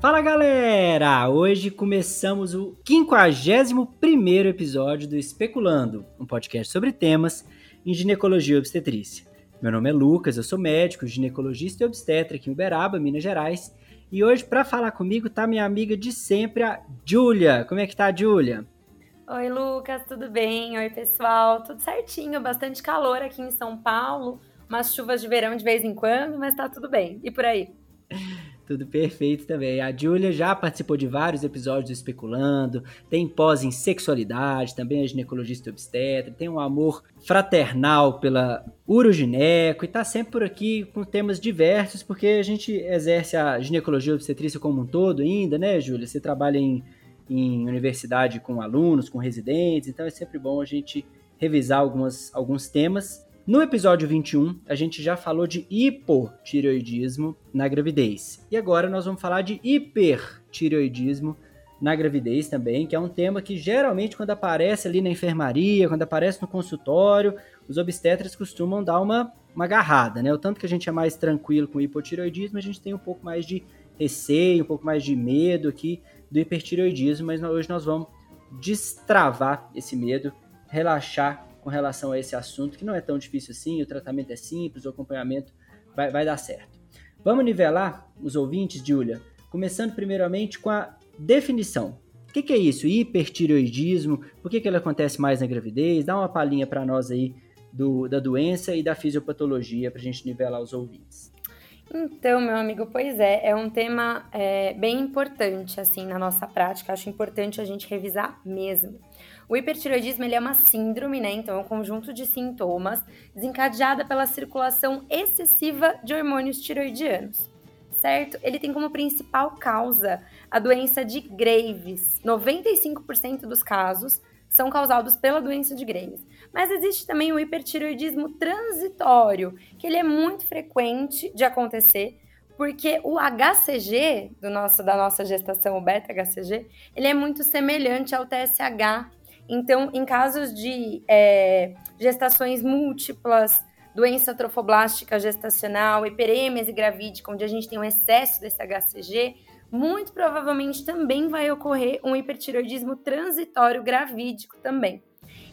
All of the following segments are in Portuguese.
Fala galera! Hoje começamos o 51 episódio do Especulando, um podcast sobre temas em ginecologia e obstetrícia. Meu nome é Lucas, eu sou médico, ginecologista e obstetra aqui em Uberaba, Minas Gerais. E hoje, para falar comigo, tá minha amiga de sempre, a Júlia. Como é que tá, Júlia? Oi, Lucas, tudo bem? Oi, pessoal. Tudo certinho, bastante calor aqui em São Paulo, umas chuvas de verão de vez em quando, mas tá tudo bem. E por aí? Tudo perfeito também. A Júlia já participou de vários episódios do Especulando, tem pós em sexualidade, também é ginecologista obstetra, tem um amor fraternal pela urogineco e tá sempre por aqui com temas diversos, porque a gente exerce a ginecologia obstetrícia como um todo ainda, né, Júlia? Você trabalha em, em universidade com alunos, com residentes, então é sempre bom a gente revisar algumas, alguns temas no episódio 21, a gente já falou de hipotireoidismo na gravidez. E agora nós vamos falar de hipertireoidismo na gravidez também, que é um tema que geralmente quando aparece ali na enfermaria, quando aparece no consultório, os obstetras costumam dar uma, uma agarrada, né? O tanto que a gente é mais tranquilo com hipotireoidismo, a gente tem um pouco mais de receio, um pouco mais de medo aqui do hipertireoidismo, mas hoje nós vamos destravar esse medo, relaxar com relação a esse assunto, que não é tão difícil assim, o tratamento é simples, o acompanhamento vai, vai dar certo. Vamos nivelar os ouvintes, Julia, começando primeiramente com a definição. O que, que é isso? Hipertireoidismo? Por que, que ele acontece mais na gravidez? Dá uma palhinha para nós aí do, da doença e da fisiopatologia para a gente nivelar os ouvintes. Então, meu amigo, pois é, é um tema é, bem importante assim na nossa prática. Acho importante a gente revisar mesmo. O hipertiroidismo ele é uma síndrome, né? Então é um conjunto de sintomas desencadeada pela circulação excessiva de hormônios tiroidianos. Certo? Ele tem como principal causa a doença de Graves. 95% dos casos são causados pela doença de Graves. Mas existe também o hipertiroidismo transitório, que ele é muito frequente de acontecer, porque o HCG do nosso, da nossa gestação, o beta-HCG, ele é muito semelhante ao TSH então, em casos de é, gestações múltiplas, doença trofoblástica gestacional, hiperêmese gravídica, onde a gente tem um excesso desse HCG, muito provavelmente também vai ocorrer um hipertiroidismo transitório gravídico também.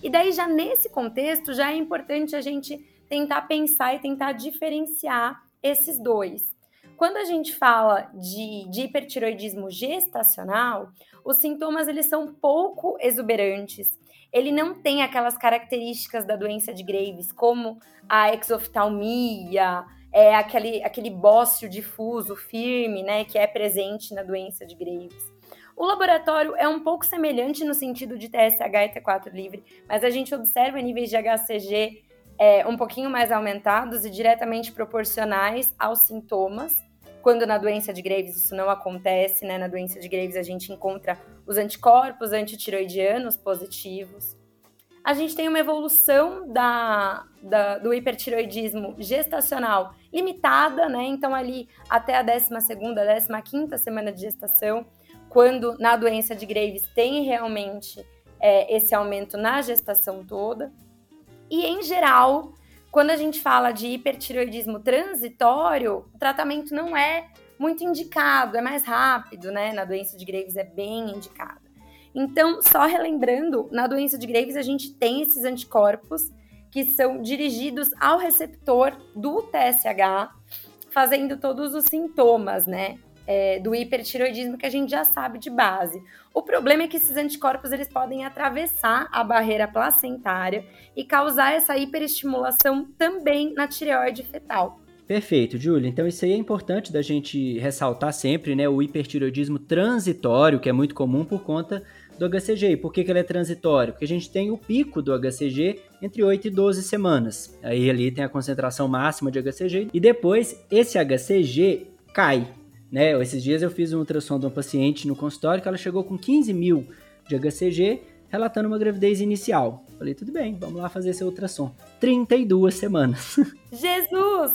E daí, já nesse contexto, já é importante a gente tentar pensar e tentar diferenciar esses dois. Quando a gente fala de, de hipertiroidismo gestacional, os sintomas eles são pouco exuberantes. Ele não tem aquelas características da doença de Graves, como a exoftalmia, é aquele, aquele bócio difuso, firme, né, que é presente na doença de Graves. O laboratório é um pouco semelhante no sentido de TSH e T4 livre, mas a gente observa níveis de HCG é, um pouquinho mais aumentados e diretamente proporcionais aos sintomas quando na doença de Graves isso não acontece, né? Na doença de Graves a gente encontra os anticorpos antitiroidianos positivos. A gente tem uma evolução da, da, do hipertiroidismo gestacional limitada, né? Então, ali até a 12, 15 semana de gestação, quando na doença de Graves tem realmente é, esse aumento na gestação toda. E, em geral, quando a gente fala de hipertiroidismo transitório, o tratamento não é muito indicado, é mais rápido, né? Na doença de Graves é bem indicado. Então, só relembrando, na doença de Graves a gente tem esses anticorpos que são dirigidos ao receptor do TSH, fazendo todos os sintomas, né? É, do hipertiroidismo que a gente já sabe de base. O problema é que esses anticorpos eles podem atravessar a barreira placentária e causar essa hiperestimulação também na tireoide fetal. Perfeito, Júlia. Então isso aí é importante da gente ressaltar sempre, né? O hipertiroidismo transitório, que é muito comum por conta do HCG. E por que, que ele é transitório? Porque a gente tem o pico do HCG entre 8 e 12 semanas. Aí ali tem a concentração máxima de HCG. E depois esse HCG cai. Né? Esses dias eu fiz um ultrassom de uma paciente no consultório que ela chegou com 15 mil de HCG, relatando uma gravidez inicial. Falei, tudo bem, vamos lá fazer seu ultrassom. 32 semanas. Jesus!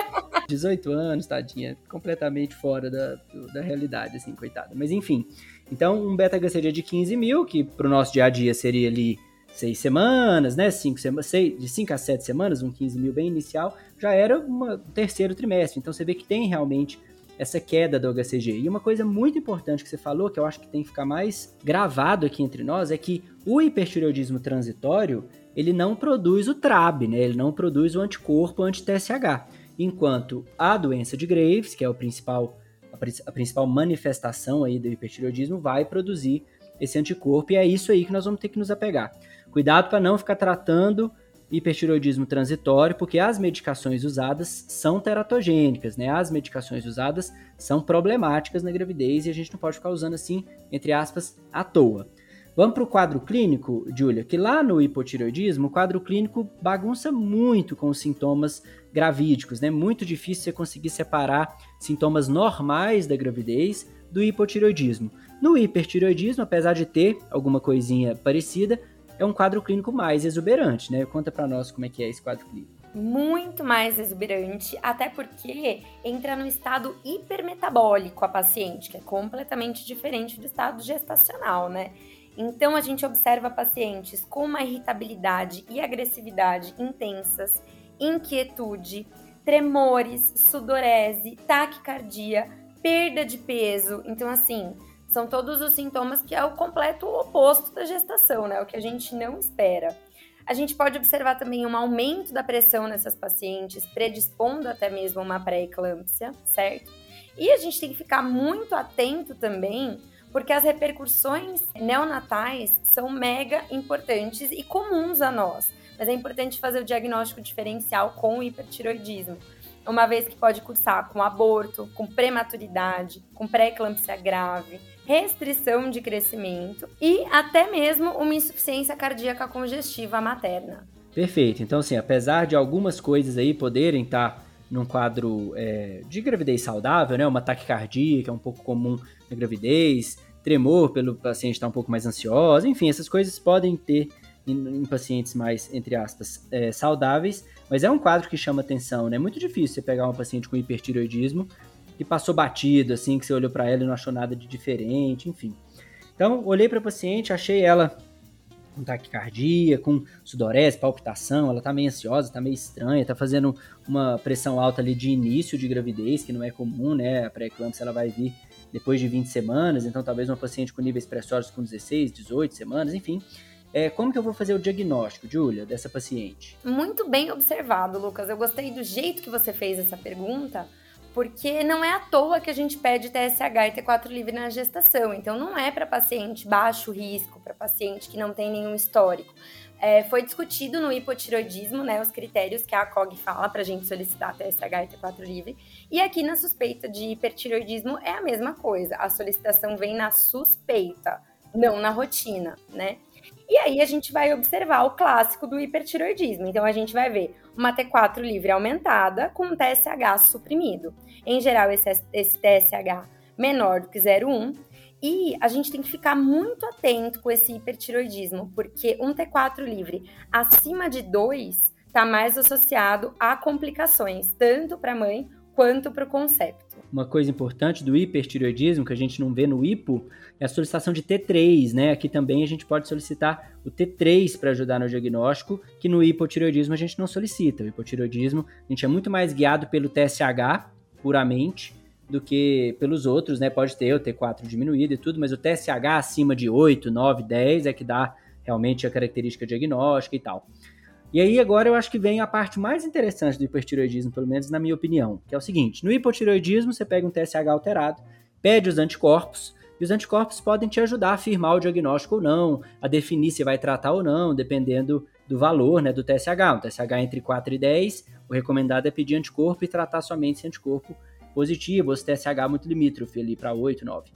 18 anos, tadinha, completamente fora da, da realidade, assim, coitada. Mas enfim, então um beta-HCG de 15 mil, que para o nosso dia a dia seria ali seis semanas, né? Cinco semanas, seis, de 5 a 7 semanas, um 15 mil bem inicial, já era um terceiro trimestre. Então você vê que tem realmente essa queda do HCG. E uma coisa muito importante que você falou, que eu acho que tem que ficar mais gravado aqui entre nós, é que o hipertireoidismo transitório, ele não produz o TRAB, né? Ele não produz o anticorpo anti-TSH. Enquanto a doença de Graves, que é o principal, a, principal manifestação aí do hipertireoidismo, vai produzir esse anticorpo, e é isso aí que nós vamos ter que nos apegar. Cuidado para não ficar tratando hipertiroidismo transitório, porque as medicações usadas são teratogênicas, né? As medicações usadas são problemáticas na gravidez e a gente não pode ficar usando assim, entre aspas, à toa. Vamos para o quadro clínico, Júlia, que lá no hipotiroidismo, o quadro clínico bagunça muito com os sintomas gravídicos, né? Muito difícil você conseguir separar sintomas normais da gravidez do hipotiroidismo. No hipertiroidismo, apesar de ter alguma coisinha parecida, é um quadro clínico mais exuberante, né? Conta para nós como é que é esse quadro clínico. Muito mais exuberante, até porque entra no estado hipermetabólico a paciente, que é completamente diferente do estado gestacional, né? Então a gente observa pacientes com uma irritabilidade e agressividade intensas, inquietude, tremores, sudorese, taquicardia, perda de peso. Então assim, são todos os sintomas que é o completo oposto da gestação, né? O que a gente não espera. A gente pode observar também um aumento da pressão nessas pacientes, predispondo até mesmo a uma pré-eclâmpsia, certo? E a gente tem que ficar muito atento também, porque as repercussões neonatais são mega importantes e comuns a nós. Mas é importante fazer o diagnóstico diferencial com o hipertiroidismo, uma vez que pode cursar com aborto, com prematuridade, com pré-eclâmpsia grave, restrição de crescimento e até mesmo uma insuficiência cardíaca congestiva materna. Perfeito. Então, assim, apesar de algumas coisas aí poderem estar num quadro é, de gravidez saudável, né, uma taquicardia, que é um pouco comum na gravidez, tremor pelo paciente estar um pouco mais ansioso, enfim, essas coisas podem ter em, em pacientes mais, entre aspas, é, saudáveis, mas é um quadro que chama atenção, né? É muito difícil você pegar um paciente com hipertiroidismo que passou batido, assim, que você olhou para ela e não achou nada de diferente, enfim. Então, olhei para a paciente, achei ela com taquicardia, com sudorese, palpitação, ela tá meio ansiosa, tá meio estranha, tá fazendo uma pressão alta ali de início de gravidez, que não é comum, né? A pré-eclâmpsia ela vai vir depois de 20 semanas, então talvez uma paciente com níveis pressóricos com 16, 18 semanas, enfim. É, como que eu vou fazer o diagnóstico, Júlia, dessa paciente? Muito bem observado, Lucas. Eu gostei do jeito que você fez essa pergunta, porque não é à toa que a gente pede TSH e T4 livre na gestação. Então, não é para paciente baixo risco, para paciente que não tem nenhum histórico. É, foi discutido no hipotiroidismo, né, os critérios que a COG fala para a gente solicitar TSH e T4 livre. E aqui na suspeita de hipertiroidismo é a mesma coisa. A solicitação vem na suspeita, não na rotina, né? E aí a gente vai observar o clássico do hipertiroidismo. Então a gente vai ver uma T4 livre aumentada com TSH suprimido. Em geral, esse, esse TSH menor do que 0,1. E a gente tem que ficar muito atento com esse hipertiroidismo, porque um T4 livre acima de 2 está mais associado a complicações, tanto para a mãe quanto para o concepto. Uma coisa importante do hipertireoidismo que a gente não vê no hipo é a solicitação de T3, né? Aqui também a gente pode solicitar o T3 para ajudar no diagnóstico, que no hipotireoidismo a gente não solicita. O hipotireoidismo a gente é muito mais guiado pelo TSH puramente do que pelos outros, né? Pode ter o T4 diminuído e tudo, mas o TSH acima de 8, 9, 10 é que dá realmente a característica diagnóstica e tal. E aí agora eu acho que vem a parte mais interessante do hipertiroidismo, pelo menos na minha opinião, que é o seguinte: no hipotiroidismo você pega um TSH alterado, pede os anticorpos, e os anticorpos podem te ajudar a afirmar o diagnóstico ou não, a definir se vai tratar ou não, dependendo do valor né, do TSH. Um TSH entre 4 e 10, o recomendado é pedir anticorpo e tratar somente esse anticorpo positivo, ou se TSH muito limítrofe ali para 8, 9.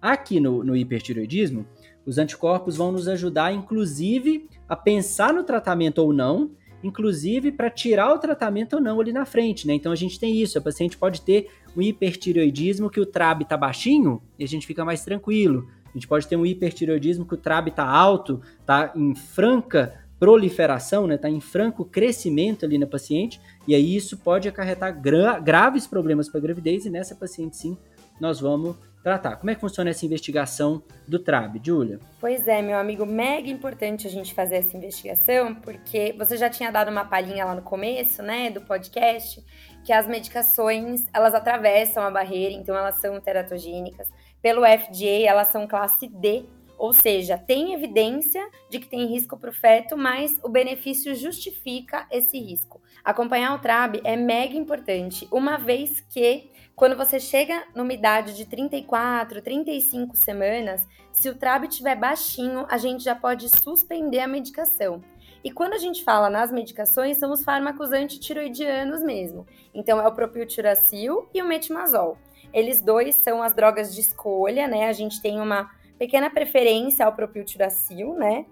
Aqui no, no hipertiroidismo, os anticorpos vão nos ajudar, inclusive, a pensar no tratamento ou não, inclusive para tirar o tratamento ou não ali na frente, né? Então a gente tem isso, a paciente pode ter um hipertireoidismo que o TRAB está baixinho e a gente fica mais tranquilo. A gente pode ter um hipertireoidismo que o TRAB está alto, está em franca proliferação, né? Está em franco crescimento ali na paciente e aí isso pode acarretar gra graves problemas para a gravidez e nessa paciente sim nós vamos tratar. Como é que funciona essa investigação do TRAB, Júlia? Pois é, meu amigo, mega importante a gente fazer essa investigação, porque você já tinha dado uma palhinha lá no começo, né, do podcast, que as medicações, elas atravessam a barreira, então elas são teratogênicas. Pelo FDA, elas são classe D, ou seja, tem evidência de que tem risco para o feto, mas o benefício justifica esse risco. Acompanhar o TRAB é mega importante, uma vez que quando você chega numa idade de 34, 35 semanas, se o TRAB estiver baixinho, a gente já pode suspender a medicação. E quando a gente fala nas medicações, são os fármacos antitiroidianos mesmo. Então é o propiltiracil e o metimazol. Eles dois são as drogas de escolha, né? A gente tem uma pequena preferência ao propiltiracil, né?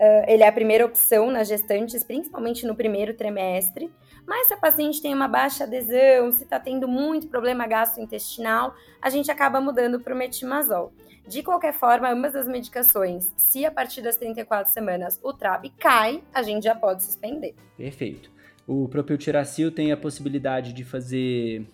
Uh, ele é a primeira opção nas gestantes, principalmente no primeiro trimestre. Mas se a paciente tem uma baixa adesão, se está tendo muito problema gastrointestinal, a gente acaba mudando para o metimazol. De qualquer forma, ambas as medicações, se a partir das 34 semanas o TRAB cai, a gente já pode suspender. Perfeito. O propiltiracil tem a possibilidade de fazer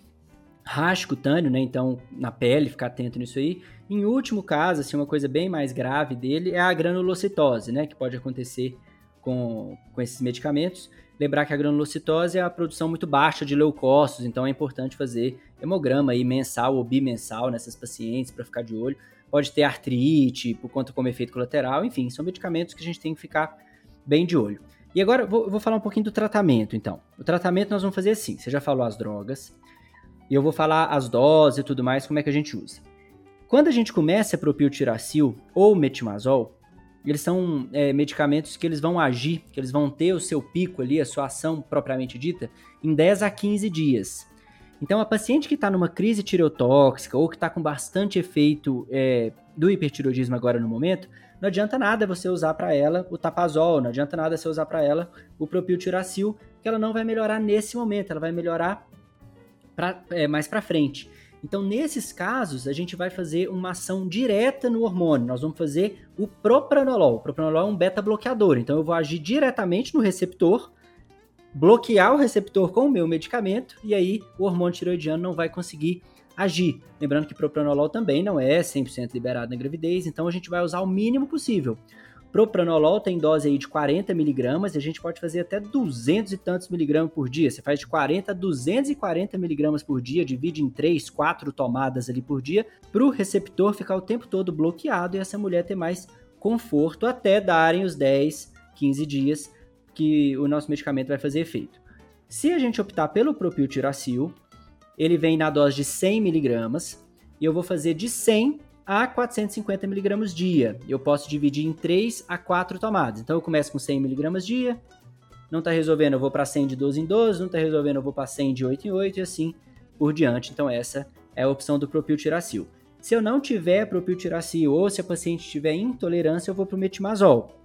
rash cutâneo, né? Então, na pele, ficar atento nisso aí. Em último caso, assim, uma coisa bem mais grave dele é a granulocitose, né? Que pode acontecer com, com esses medicamentos. Lembrar que a granulocitose é a produção muito baixa de leucócitos, então é importante fazer hemograma aí mensal ou bimensal nessas pacientes para ficar de olho. Pode ter artrite por conta como efeito colateral, enfim, são medicamentos que a gente tem que ficar bem de olho. E agora vou, vou falar um pouquinho do tratamento, então. O tratamento nós vamos fazer assim, você já falou as drogas, e eu vou falar as doses e tudo mais, como é que a gente usa. Quando a gente começa a propiltiracil ou metimazol, eles são é, medicamentos que eles vão agir, que eles vão ter o seu pico ali, a sua ação propriamente dita, em 10 a 15 dias. Então, a paciente que está numa crise tireotóxica ou que está com bastante efeito é, do hipertiroidismo agora no momento, não adianta nada você usar para ela o tapazol, não adianta nada você usar para ela o propiltiracil, que ela não vai melhorar nesse momento, ela vai melhorar pra, é, mais para frente. Então, nesses casos, a gente vai fazer uma ação direta no hormônio. Nós vamos fazer o propranolol. O propranolol é um beta-bloqueador. Então, eu vou agir diretamente no receptor, bloquear o receptor com o meu medicamento, e aí o hormônio tiroidiano não vai conseguir agir. Lembrando que propranolol também não é 100% liberado na gravidez, então a gente vai usar o mínimo possível. Propranolol tem dose aí de 40 miligramas e a gente pode fazer até 200 e tantos miligramas por dia. Você faz de 40 a 240 miligramas por dia, divide em 3, 4 tomadas ali por dia, para o receptor ficar o tempo todo bloqueado e essa mulher ter mais conforto até darem os 10, 15 dias que o nosso medicamento vai fazer efeito. Se a gente optar pelo propiltiracil, ele vem na dose de 100 miligramas e eu vou fazer de 100 a 450 mg dia. Eu posso dividir em 3 a 4 tomadas. Então eu começo com 100 mg dia, não está resolvendo, eu vou para 100 de 12 em 12, não está resolvendo, eu vou para 100 de 8 em 8 e assim por diante. Então essa é a opção do propiltiracil. Se eu não tiver propiltiracil ou se a paciente tiver intolerância, eu vou para o metimazol.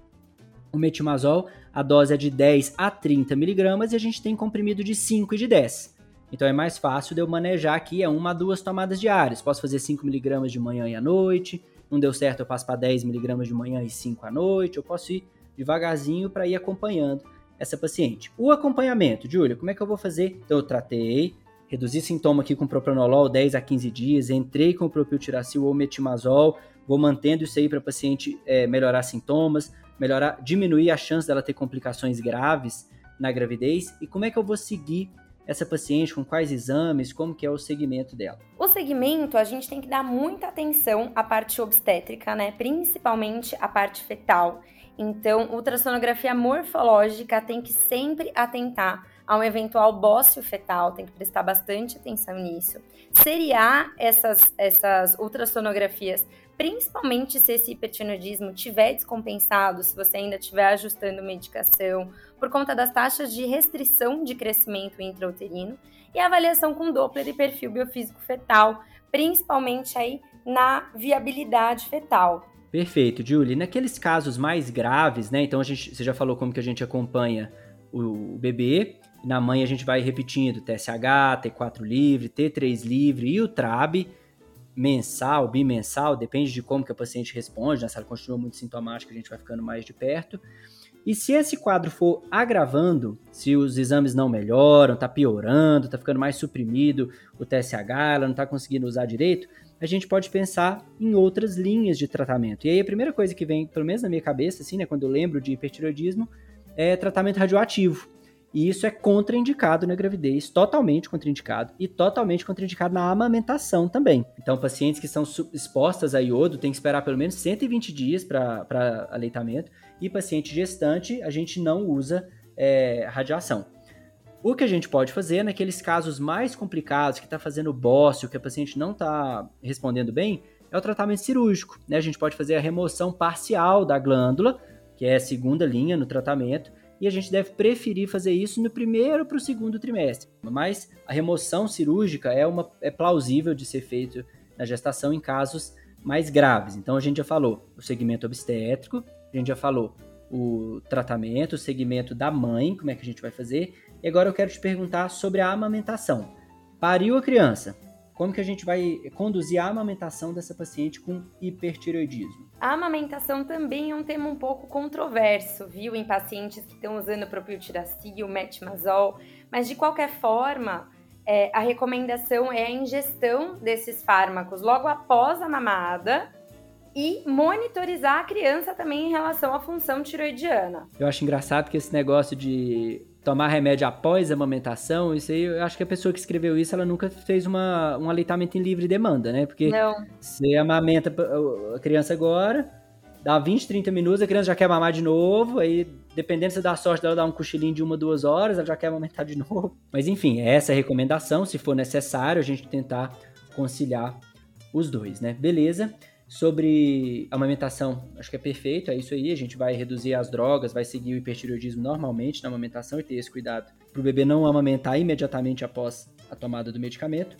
O metimazol, a dose é de 10 a 30 miligramas e a gente tem comprimido de 5 e de 10. Então é mais fácil de eu manejar aqui, é uma duas tomadas diárias. Posso fazer 5mg de manhã e à noite, não deu certo eu passo para 10mg de manhã e 5 à noite, eu posso ir devagarzinho para ir acompanhando essa paciente. O acompanhamento, Júlia, como é que eu vou fazer? Então eu tratei, reduzi sintoma aqui com propranolol 10 a 15 dias, entrei com propiltiracil ou metimazol, vou mantendo isso aí para a paciente é, melhorar sintomas, melhorar, diminuir a chance dela ter complicações graves na gravidez e como é que eu vou seguir essa paciente, com quais exames, como que é o segmento dela? O segmento, a gente tem que dar muita atenção à parte obstétrica, né? Principalmente a parte fetal. Então, ultrassonografia morfológica tem que sempre atentar a um eventual bócio fetal, tem que prestar bastante atenção nisso. Seriar essas, essas ultrassonografias principalmente se esse hipertiroidismo tiver descompensado, se você ainda estiver ajustando medicação, por conta das taxas de restrição de crescimento intrauterino e avaliação com Doppler e perfil biofísico fetal, principalmente aí na viabilidade fetal. Perfeito, Julie. Naqueles casos mais graves, né? Então a gente, você já falou como que a gente acompanha o bebê. Na mãe a gente vai repetindo TSH, T4 livre, T3 livre e o TRAB mensal, bimensal, depende de como que a paciente responde, né? se ela continua muito sintomática, a gente vai ficando mais de perto. E se esse quadro for agravando, se os exames não melhoram, está piorando, está ficando mais suprimido o TSH, ela não está conseguindo usar direito, a gente pode pensar em outras linhas de tratamento. E aí a primeira coisa que vem, pelo menos na minha cabeça, assim, né, quando eu lembro de hipertiroidismo, é tratamento radioativo. E isso é contraindicado na gravidez, totalmente contraindicado, e totalmente contraindicado na amamentação também. Então, pacientes que são expostas a iodo têm que esperar pelo menos 120 dias para aleitamento, e paciente gestante, a gente não usa é, radiação. O que a gente pode fazer naqueles casos mais complicados, que está fazendo bócio, que a paciente não está respondendo bem, é o tratamento cirúrgico. Né? A gente pode fazer a remoção parcial da glândula, que é a segunda linha no tratamento, e a gente deve preferir fazer isso no primeiro para o segundo trimestre. Mas a remoção cirúrgica é, uma, é plausível de ser feito na gestação em casos mais graves. Então a gente já falou o segmento obstétrico, a gente já falou o tratamento, o segmento da mãe, como é que a gente vai fazer. E agora eu quero te perguntar sobre a amamentação. Pariu a criança, como que a gente vai conduzir a amamentação dessa paciente com hipertireoidismo? A amamentação também é um tema um pouco controverso, viu, em pacientes que estão usando propiltiracil, metmazol, mas de qualquer forma, é, a recomendação é a ingestão desses fármacos logo após a mamada e monitorizar a criança também em relação à função tiroidiana. Eu acho engraçado que esse negócio de tomar remédio após a amamentação, isso aí, eu acho que a pessoa que escreveu isso, ela nunca fez uma, um aleitamento em livre demanda, né? Porque Não. você amamenta a criança agora, dá 20, 30 minutos, a criança já quer mamar de novo, aí dependendo se dá sorte dela dar um cochilinho de uma, duas horas, ela já quer amamentar de novo. Mas enfim, essa é a recomendação, se for necessário, a gente tentar conciliar os dois, né? Beleza? Sobre amamentação, acho que é perfeito, é isso aí. A gente vai reduzir as drogas, vai seguir o hipertireoidismo normalmente na amamentação e ter esse cuidado para o bebê não amamentar imediatamente após a tomada do medicamento.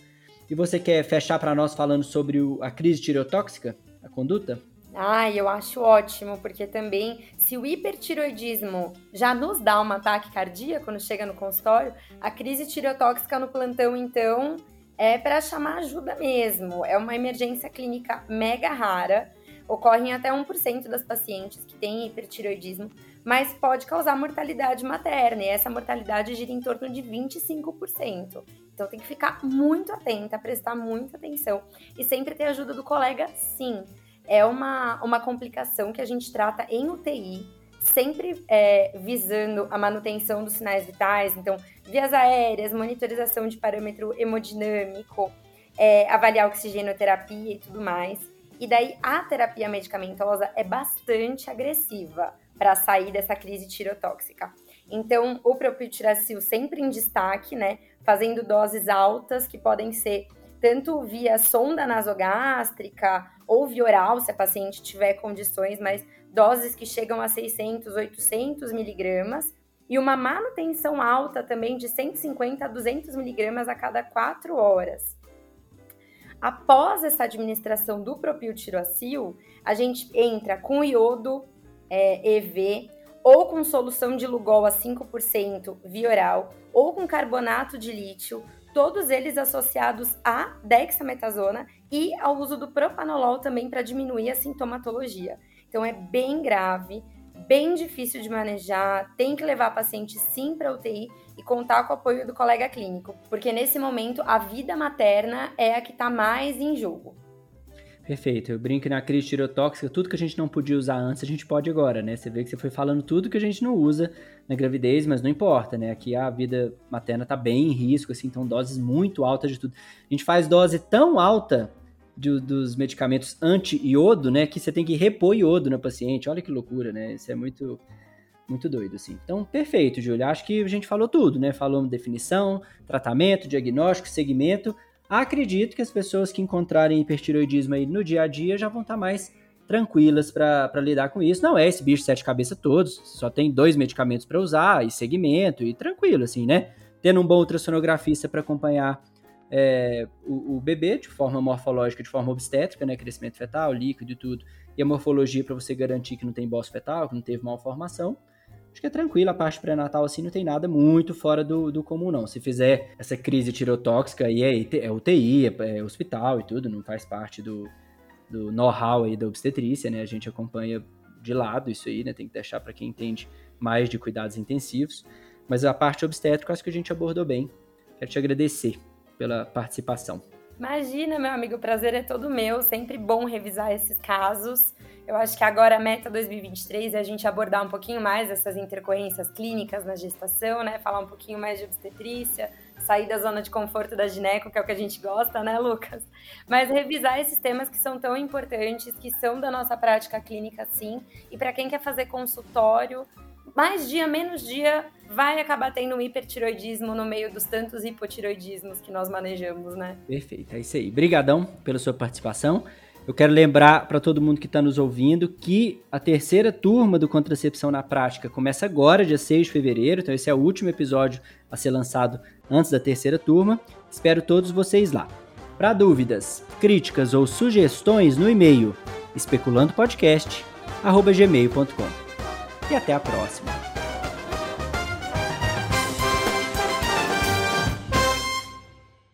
E você quer fechar para nós falando sobre o, a crise tireotóxica, a conduta? Ah, eu acho ótimo, porque também, se o hipertiroidismo já nos dá um ataque cardíaco quando chega no consultório, a crise tireotóxica no plantão, então, é para chamar ajuda mesmo. É uma emergência clínica mega rara. Ocorre em até 1% das pacientes que têm hipertiroidismo, mas pode causar mortalidade materna, e essa mortalidade gira em torno de 25%. Então tem que ficar muito atenta, prestar muita atenção e sempre ter ajuda do colega, sim. É uma, uma complicação que a gente trata em UTI, sempre é, visando a manutenção dos sinais vitais, então vias aéreas, monitorização de parâmetro hemodinâmico, é, avaliar oxigenoterapia e tudo mais. E daí a terapia medicamentosa é bastante agressiva para sair dessa crise tirotóxica. Então, o propiltiracil sempre em destaque, né, fazendo doses altas que podem ser tanto via sonda nasogástrica ou via oral, se a paciente tiver condições, mas doses que chegam a 600, 800 miligramas, e uma manutenção alta também de 150 a 200 miligramas a cada 4 horas. Após essa administração do propiltirocil, a gente entra com iodo é, EV ou com solução de Lugol a 5% via oral ou com carbonato de lítio, todos eles associados à dexametasona e ao uso do propanolol também para diminuir a sintomatologia. Então é bem grave, bem difícil de manejar, tem que levar paciente sim para UTI e contar com o apoio do colega clínico, porque nesse momento a vida materna é a que está mais em jogo. Perfeito. Eu brinco na crise tirotóxica, tudo que a gente não podia usar antes, a gente pode agora, né? Você vê que você foi falando tudo que a gente não usa na gravidez, mas não importa, né? Aqui a vida materna tá bem em risco, assim, então doses muito altas de tudo. A gente faz dose tão alta de, dos medicamentos anti-iodo, né? Que você tem que repor iodo no paciente. Olha que loucura, né? Isso é muito, muito doido, assim. Então, perfeito, Júlia. Acho que a gente falou tudo, né? Falamos definição, tratamento, diagnóstico, segmento. Acredito que as pessoas que encontrarem hipertiroidismo aí no dia a dia já vão estar mais tranquilas para lidar com isso. Não é esse bicho sete cabeças todos, só tem dois medicamentos para usar e segmento e tranquilo, assim, né? Tendo um bom ultrassonografista para acompanhar é, o, o, bebê de forma morfológica, de forma obstétrica, né, crescimento fetal, líquido e tudo, e a morfologia para você garantir que não tem bolso fetal, que não teve malformação. Acho que é tranquilo, a parte pré-natal assim não tem nada muito fora do, do comum não. Se fizer essa crise tirotóxica aí é, é UTI, é, é hospital e tudo, não faz parte do, do know-how aí da obstetrícia, né? A gente acompanha de lado isso aí, né? Tem que deixar para quem entende mais de cuidados intensivos. Mas a parte obstétrica acho que a gente abordou bem. Quero te agradecer pela participação. Imagina, meu amigo, o prazer é todo meu. Sempre bom revisar esses casos. Eu acho que agora a meta 2023 é a gente abordar um pouquinho mais essas intercorrências clínicas na gestação, né? Falar um pouquinho mais de obstetrícia, sair da zona de conforto da gineco, que é o que a gente gosta, né, Lucas? Mas revisar esses temas que são tão importantes, que são da nossa prática clínica, sim. E para quem quer fazer consultório, mais dia, menos dia, vai acabar tendo um hipertiroidismo no meio dos tantos hipotiroidismos que nós manejamos, né? Perfeito, é isso aí. Obrigadão pela sua participação. Eu quero lembrar para todo mundo que está nos ouvindo que a terceira turma do Contracepção na Prática começa agora, dia 6 de fevereiro. Então, esse é o último episódio a ser lançado antes da terceira turma. Espero todos vocês lá. Para dúvidas, críticas ou sugestões no e-mail especulandopodcast.gmail.com. E até a próxima.